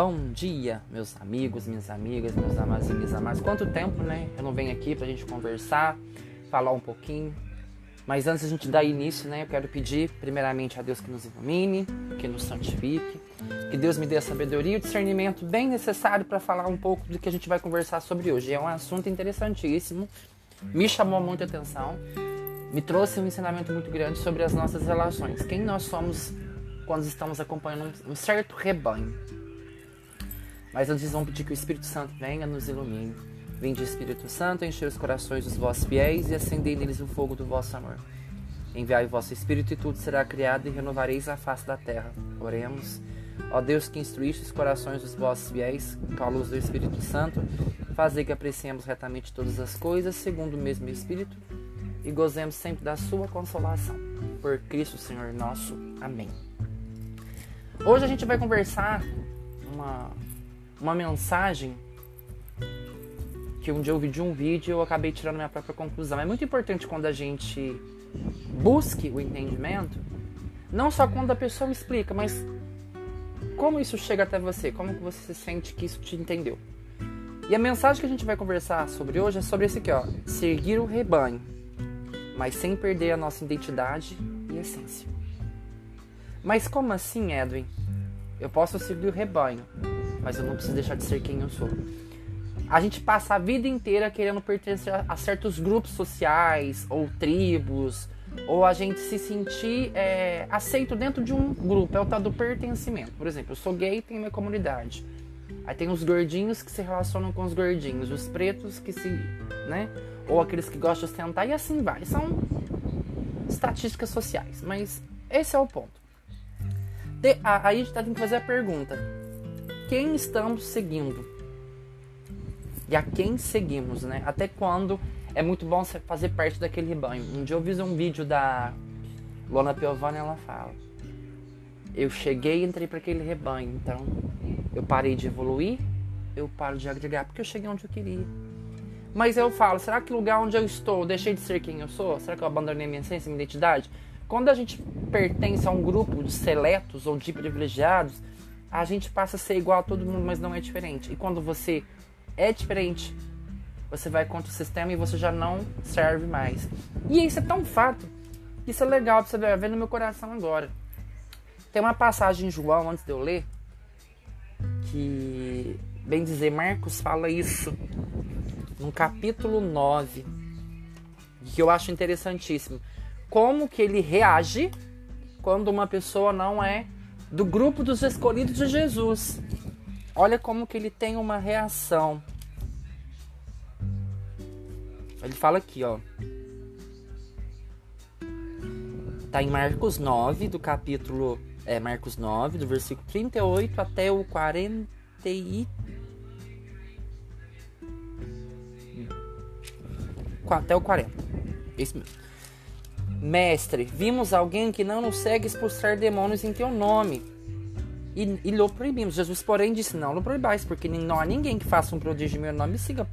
Bom dia, meus amigos, minhas amigas, meus amados e minhas amadas. Quanto tempo, né? Eu não venho aqui pra gente conversar, falar um pouquinho. Mas antes a gente dar início, né? Eu quero pedir primeiramente a Deus que nos ilumine, que nos santifique, que Deus me dê a sabedoria e o discernimento bem necessário para falar um pouco do que a gente vai conversar sobre hoje. É um assunto interessantíssimo, me chamou muita atenção, me trouxe um ensinamento muito grande sobre as nossas relações. Quem nós somos quando estamos acompanhando um certo rebanho. Mas antes vamos pedir que o Espírito Santo venha nos ilumine. Vinde, Espírito Santo, encher os corações dos vossos fiéis e acendei neles o fogo do vosso amor. Enviai o vosso Espírito e tudo será criado e renovareis a face da terra. Oremos. Ó Deus que instruíste os corações dos vossos fiéis com a luz do Espírito Santo, fazei que apreciemos retamente todas as coisas segundo o mesmo Espírito e gozemos sempre da sua consolação. Por Cristo Senhor nosso. Amém. Hoje a gente vai conversar uma, uma mensagem que um dia eu vi de um vídeo e eu acabei tirando minha própria conclusão. É muito importante quando a gente busque o entendimento, não só quando a pessoa explica, mas como isso chega até você, como que você sente que isso te entendeu. E a mensagem que a gente vai conversar sobre hoje é sobre esse aqui, ó, seguir o rebanho, mas sem perder a nossa identidade e essência. Mas como assim, Edwin? Eu posso seguir o rebanho, mas eu não preciso deixar de ser quem eu sou. A gente passa a vida inteira querendo pertencer a certos grupos sociais ou tribos, ou a gente se sentir é, aceito dentro de um grupo, é o tal do pertencimento. Por exemplo, eu sou gay, tenho minha comunidade. Aí tem os gordinhos que se relacionam com os gordinhos, os pretos que se, né? Ou aqueles que gostam de sentar e assim vai. São estatísticas sociais, mas esse é o ponto. De, aí a gente tem que fazer a pergunta: quem estamos seguindo? E a quem seguimos, né? Até quando é muito bom fazer parte daquele rebanho. Um dia eu vi um vídeo da Lona Piovani, ela fala: Eu cheguei e entrei para aquele rebanho, então eu parei de evoluir, eu paro de agregar porque eu cheguei onde eu queria. Mas eu falo, será que o lugar onde eu estou, eu deixei de ser quem eu sou? Será que eu abandonei minha essência, minha identidade? Quando a gente pertence a um grupo de seletos ou de privilegiados, a gente passa a ser igual a todo mundo, mas não é diferente. E quando você é diferente, você vai contra o sistema e você já não serve mais. E isso é tão fato. Isso é legal pra você ver no meu coração agora. Tem uma passagem em João, antes de eu ler, que, bem dizer, Marcos fala isso no capítulo 9, que eu acho interessantíssimo como que ele reage quando uma pessoa não é do grupo dos escolhidos de Jesus. Olha como que ele tem uma reação. Ele fala aqui, ó. Tá em Marcos 9, do capítulo é Marcos 9, do versículo 38 até o 40 e até o 40. Esse mesmo. Mestre, vimos alguém que não nos segue expulsar demônios em teu nome. E, e lhe proibimos. Jesus, porém, disse: Não lhe proibais, porque não há ninguém que faça um prodígio em meu nome e, siga,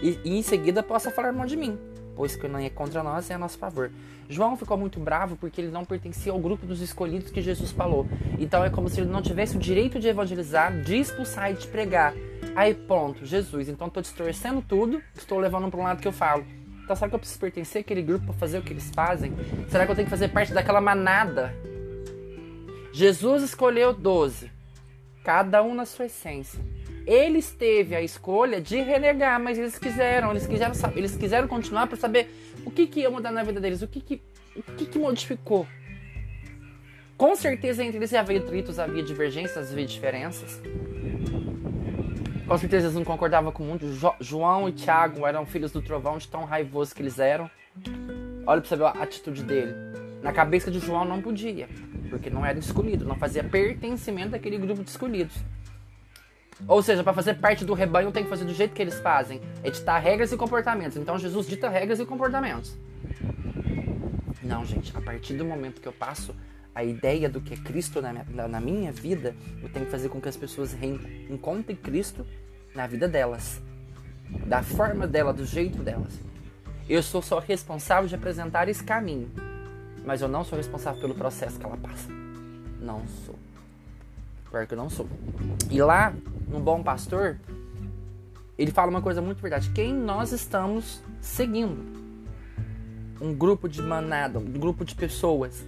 e, e em seguida possa falar mal de mim, pois que não é contra nós é a nosso favor. João ficou muito bravo porque ele não pertencia ao grupo dos escolhidos que Jesus falou. Então é como se ele não tivesse o direito de evangelizar, de expulsar e de pregar. Aí, ponto, Jesus. Então estou distorcendo tudo, estou levando para um lado que eu falo. Então será que eu preciso pertencer àquele grupo para fazer o que eles fazem? Será que eu tenho que fazer parte daquela manada? Jesus escolheu 12, cada um na sua essência. Eles teve a escolha de renegar, mas eles quiseram, eles quiseram, eles quiseram continuar para saber o que, que ia mudar na vida deles, o que, que, o que, que modificou. Com certeza entre eles havia atritos, havia divergências, havia diferenças. Com certeza eles não concordavam com o mundo. Jo João e Tiago eram filhos do trovão, de tão raivosos que eles eram. Olha pra você ver a atitude dele. Na cabeça de João não podia, porque não era escolhido, não fazia pertencimento daquele grupo de escolhidos. Ou seja, para fazer parte do rebanho tem que fazer do jeito que eles fazem, é ditar regras e comportamentos. Então Jesus dita regras e comportamentos. Não, gente, a partir do momento que eu passo a ideia do que é Cristo na minha, na minha vida, eu tenho que fazer com que as pessoas encontrem Cristo na vida delas, da forma dela, do jeito delas. Eu sou só responsável de apresentar esse caminho, mas eu não sou responsável pelo processo que ela passa. Não sou. Pior que eu não sou. E lá, no Bom Pastor, ele fala uma coisa muito verdade. Quem nós estamos seguindo? Um grupo de manada, um grupo de pessoas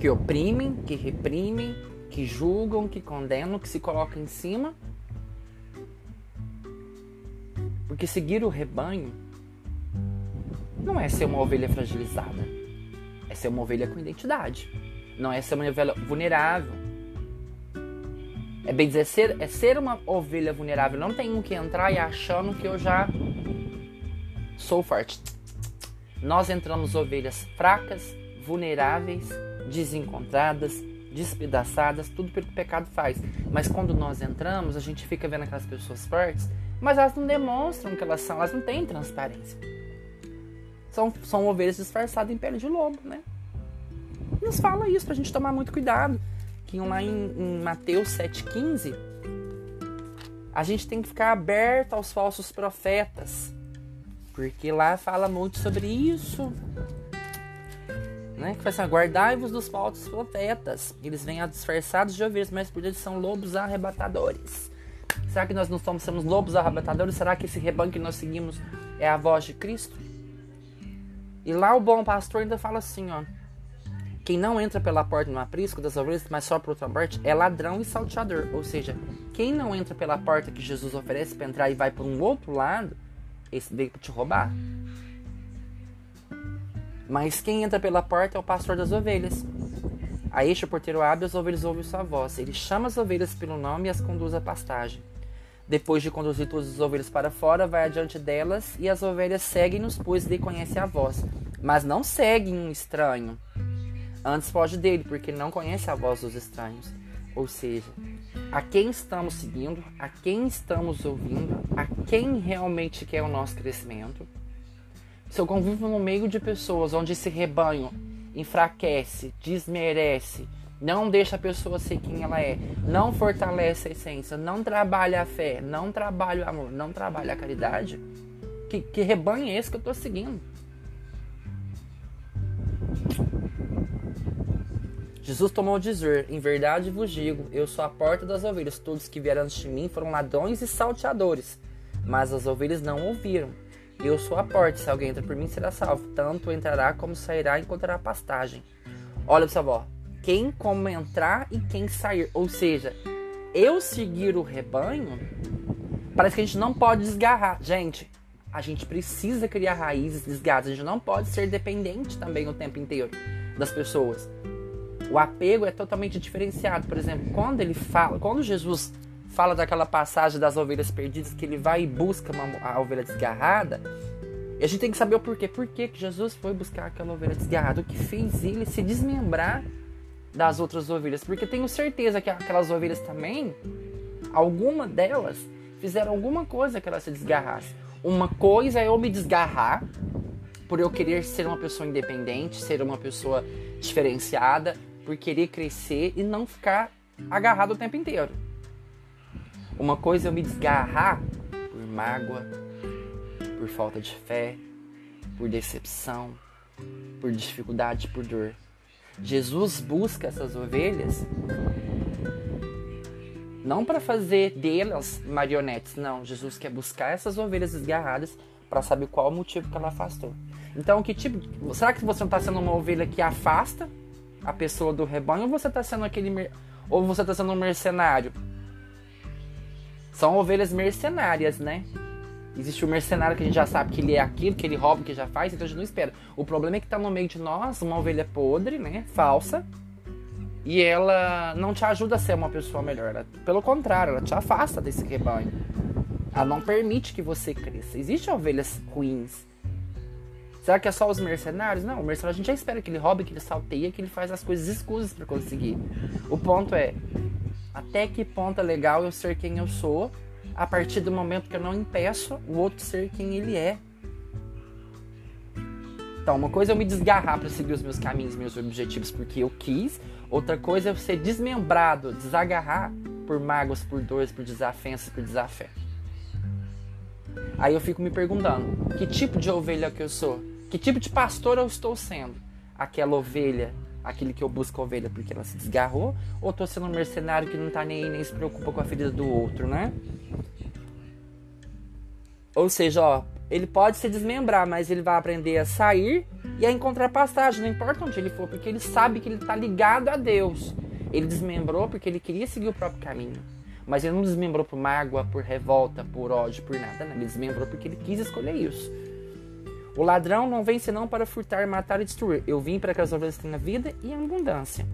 que oprimem, que reprimem, que julgam, que condenam, que se colocam em cima. Porque seguir o rebanho não é ser uma ovelha fragilizada, é ser uma ovelha com identidade. Não é ser uma ovelha vulnerável. É bem dizer, ser, é ser uma ovelha vulnerável. Não tenho que entrar e achando que eu já sou forte. Nós entramos ovelhas fracas, vulneráveis, desencontradas, despedaçadas, tudo pelo que o pecado faz. Mas quando nós entramos, a gente fica vendo aquelas pessoas fortes, mas elas não demonstram que elas são, elas não têm transparência. São, são ovelhas disfarçadas em pele de lobo, né? Nos fala isso pra gente tomar muito cuidado. Que lá em, em Mateus 7,15, a gente tem que ficar aberto aos falsos profetas. Porque lá fala muito sobre isso né? Que faz assim, guardai-vos dos falsos profetas. Eles vêm disfarçados de ovelhas, mas por eles são lobos arrebatadores. Será que nós não somos, somos lobos arrebatadores? Será que esse rebanho que nós seguimos é a voz de Cristo? E lá o bom pastor ainda fala assim, ó. Quem não entra pela porta no aprisco das ovelhas, mas só por outra parte, é ladrão e salteador. Ou seja, quem não entra pela porta que Jesus oferece para entrar e vai por um outro lado, esse veio para te roubar. Mas quem entra pela porta é o pastor das ovelhas. A este o porteiro abre, as ovelhas ouvem sua voz. Ele chama as ovelhas pelo nome e as conduz à pastagem. Depois de conduzir todas as ovelhas para fora, vai adiante delas e as ovelhas seguem-nos, pois lhe conhecem a voz. Mas não seguem um estranho. Antes foge dele, porque não conhece a voz dos estranhos. Ou seja, a quem estamos seguindo, a quem estamos ouvindo, a quem realmente quer o nosso crescimento se eu convivo no meio de pessoas onde esse rebanho enfraquece, desmerece, não deixa a pessoa ser quem ela é, não fortalece a essência, não trabalha a fé, não trabalha o amor, não trabalha a caridade, que, que rebanho é esse que eu estou seguindo? Jesus tomou dizer: Em verdade vos digo, eu sou a porta das ovelhas. Todos que vieram antes de mim foram ladrões e salteadores, mas as ovelhas não ouviram. Eu sou a porta, se alguém entra por mim será salvo. Tanto entrará como sairá encontrará pastagem. Olha para avó. Quem como entrar e quem sair. Ou seja, eu seguir o rebanho, parece que a gente não pode desgarrar. Gente, a gente precisa criar raízes desgadas. A gente não pode ser dependente também o tempo inteiro das pessoas. O apego é totalmente diferenciado. Por exemplo, quando ele fala, quando Jesus fala daquela passagem das ovelhas perdidas que ele vai e busca uma, a ovelha desgarrada. E a gente tem que saber o porquê. Por que Jesus foi buscar aquela ovelha desgarrada? O que fez ele se desmembrar das outras ovelhas? Porque tenho certeza que aquelas ovelhas também, alguma delas, fizeram alguma coisa que ela se desgarrasse. Uma coisa é eu me desgarrar por eu querer ser uma pessoa independente, ser uma pessoa diferenciada, por querer crescer e não ficar agarrado o tempo inteiro. Uma coisa é eu me desgarrar por mágoa, por falta de fé, por decepção, por dificuldade, por dor. Jesus busca essas ovelhas não para fazer delas marionetes, não. Jesus quer buscar essas ovelhas desgarradas para saber qual o motivo que ela afastou. Então, que tipo, será que você não está sendo uma ovelha que afasta a pessoa do rebanho ou você está sendo aquele ou você está sendo um mercenário são ovelhas mercenárias, né? Existe o mercenário que a gente já sabe que ele é aquilo, que ele rouba, que já faz, então a gente não espera. O problema é que tá no meio de nós uma ovelha podre, né? Falsa. E ela não te ajuda a ser uma pessoa melhor. Ela, pelo contrário, ela te afasta desse rebanho. Ela não permite que você cresça. Existem ovelhas ruins. Será que é só os mercenários? Não, o mercenário a gente já espera que ele roube, que ele salteia, que ele faz as coisas escusas para conseguir. O ponto é, até que ponto é legal eu ser quem eu sou, a partir do momento que eu não impeço o outro ser quem ele é. Então, uma coisa é eu me desgarrar para seguir os meus caminhos, meus objetivos porque eu quis, outra coisa é eu ser desmembrado, desagarrar por mágoas, por dores, por desafensos, por desafeto. Aí eu fico me perguntando: que tipo de ovelha que eu sou? Que tipo de pastor eu estou sendo? Aquela ovelha aquele que eu busco a ovelha porque ela se desgarrou, ou tô sendo um mercenário que não tá nem aí, nem se preocupa com a ferida do outro, né? Ou seja, ó, ele pode se desmembrar, mas ele vai aprender a sair e a encontrar passagem, não importa onde ele for, porque ele sabe que ele está ligado a Deus. Ele desmembrou porque ele queria seguir o próprio caminho. Mas ele não desmembrou por mágoa, por revolta, por ódio, por nada. Não. Ele desmembrou porque ele quis escolher isso. O ladrão não vem senão para furtar, matar e destruir. Eu vim para que as ovelhas tenham vida e abundância.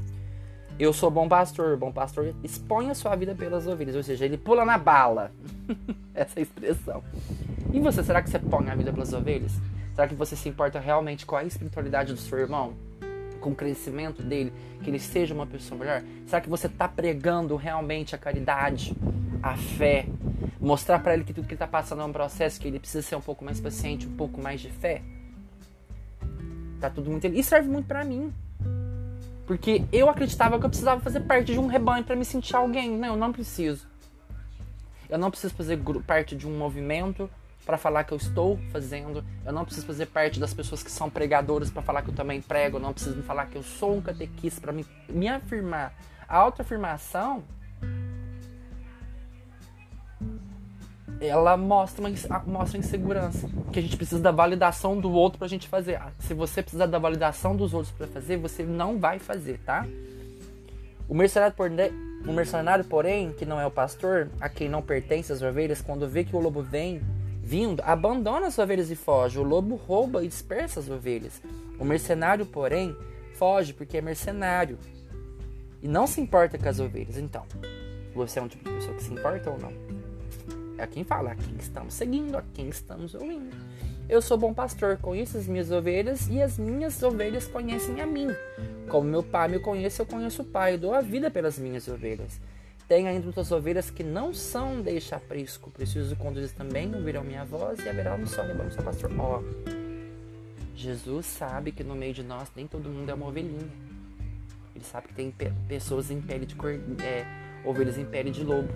Eu sou bom pastor. Bom pastor expõe a sua vida pelas ovelhas. Ou seja, ele pula na bala. Essa é expressão. E você, será que você põe a vida pelas ovelhas? Será que você se importa realmente com a espiritualidade do seu irmão? Com o crescimento dele? Que ele seja uma pessoa melhor? Será que você está pregando realmente a caridade, a fé? Mostrar para ele que tudo que ele está passando é um processo, que ele precisa ser um pouco mais paciente, um pouco mais de fé? Tá tudo muito. Isso serve muito para mim. Porque eu acreditava que eu precisava fazer parte de um rebanho para me sentir alguém. Não, eu não preciso. Eu não preciso fazer parte de um movimento para falar que eu estou fazendo. Eu não preciso fazer parte das pessoas que são pregadoras para falar que eu também prego. Eu não preciso falar que eu sou um catequista para me, me afirmar. A autoafirmação ela mostra uma mostra insegurança, que a gente precisa da validação do outro para a gente fazer. Ah, se você precisar da validação dos outros para fazer, você não vai fazer, tá? O mercenário, o mercenário, porém, que não é o pastor, a quem não pertence as ovelhas, quando vê que o lobo vem, vindo, abandona as ovelhas e foge. O lobo rouba e dispersa as ovelhas. O mercenário, porém, foge porque é mercenário e não se importa com as ovelhas. Então, você é um tipo de pessoa que se importa ou não? É quem fala, a quem estamos seguindo, a quem estamos ouvindo. Eu sou bom pastor, conheço as minhas ovelhas e as minhas ovelhas conhecem a mim. Como meu pai me conhece, eu conheço o pai, eu dou a vida pelas minhas ovelhas. Tem ainda outras ovelhas que não são deixa aprisco. Preciso conduzir também, ouvirão minha voz e haverá um só rebanho, só pastor. Ó, oh, Jesus sabe que no meio de nós nem todo mundo é uma ovelhinha. Ele sabe que tem pe pessoas em pele de cor, é, ovelhas em pele de lobo.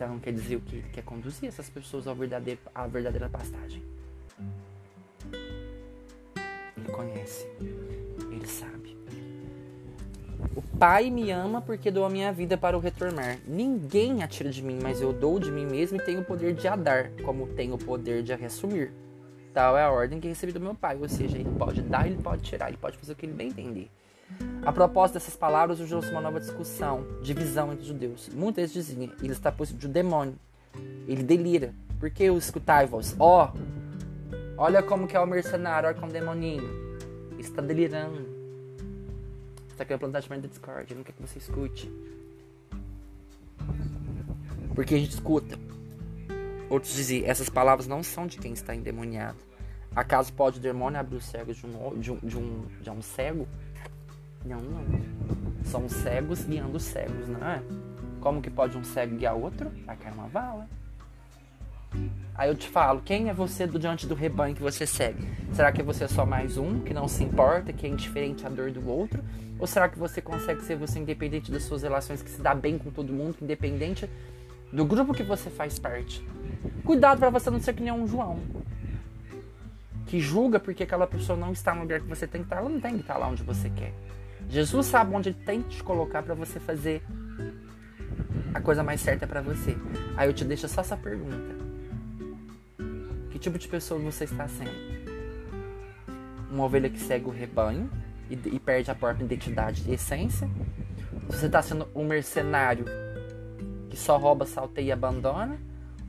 Então quer dizer o que? Quer conduzir essas pessoas ao verdadeiro, à verdadeira pastagem. Ele conhece, ele sabe. O Pai me ama porque dou a minha vida para o retornar. Ninguém atira de mim, mas eu dou de mim mesmo e tenho o poder de a dar, como tenho o poder de a reassumir. Tal é a ordem que recebi do meu Pai, ou seja, ele pode dar, ele pode tirar, ele pode fazer o que ele bem entender. A propósito dessas palavras, surgiu-se uma nova discussão, divisão entre os judeus. Muitos diziam, ele está possuído de um demônio, ele delira. Por que o escutai-vos? Ó, oh, olha como que é o mercenário, olha como é o demoninho. Está delirando tá querendo plantar de Discord, não quer que você escute. Porque a gente escuta. Outros dizem, essas palavras não são de quem está endemoniado. Acaso pode o demônio abrir os cegos de um, de um, de um, de um cego? Não, não. São cegos guiando cegos, não é? Como que pode um cego guiar outro? Vai cair uma vala. Aí eu te falo, quem é você do diante do rebanho que você segue? Será que você é só mais um, que não se importa, que é indiferente à dor do outro? Ou será que você consegue ser você independente das suas relações, que se dá bem com todo mundo, independente do grupo que você faz parte? Cuidado para você não ser que nem um João. Que julga porque aquela pessoa não está no lugar que você tem que estar, ela não tem que estar lá onde você quer. Jesus sabe onde ele tem que te colocar para você fazer a coisa mais certa para você. Aí eu te deixo só essa pergunta tipo de pessoa você está sendo? Uma ovelha que segue o rebanho e, e perde a própria identidade e essência? Você está sendo um mercenário que só rouba, salteia e abandona?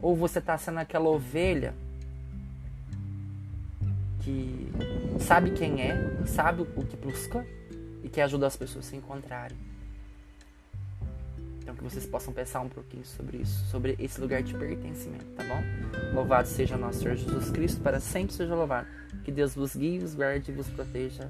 Ou você está sendo aquela ovelha que sabe quem é, sabe o que busca que ajuda as pessoas a se encontrarem? Então que vocês possam pensar um pouquinho sobre isso, sobre esse lugar de pertencimento, tá bom? Louvado seja nosso Senhor Jesus Cristo, para sempre seja louvado. Que Deus vos guie, vos guarde e vos proteja.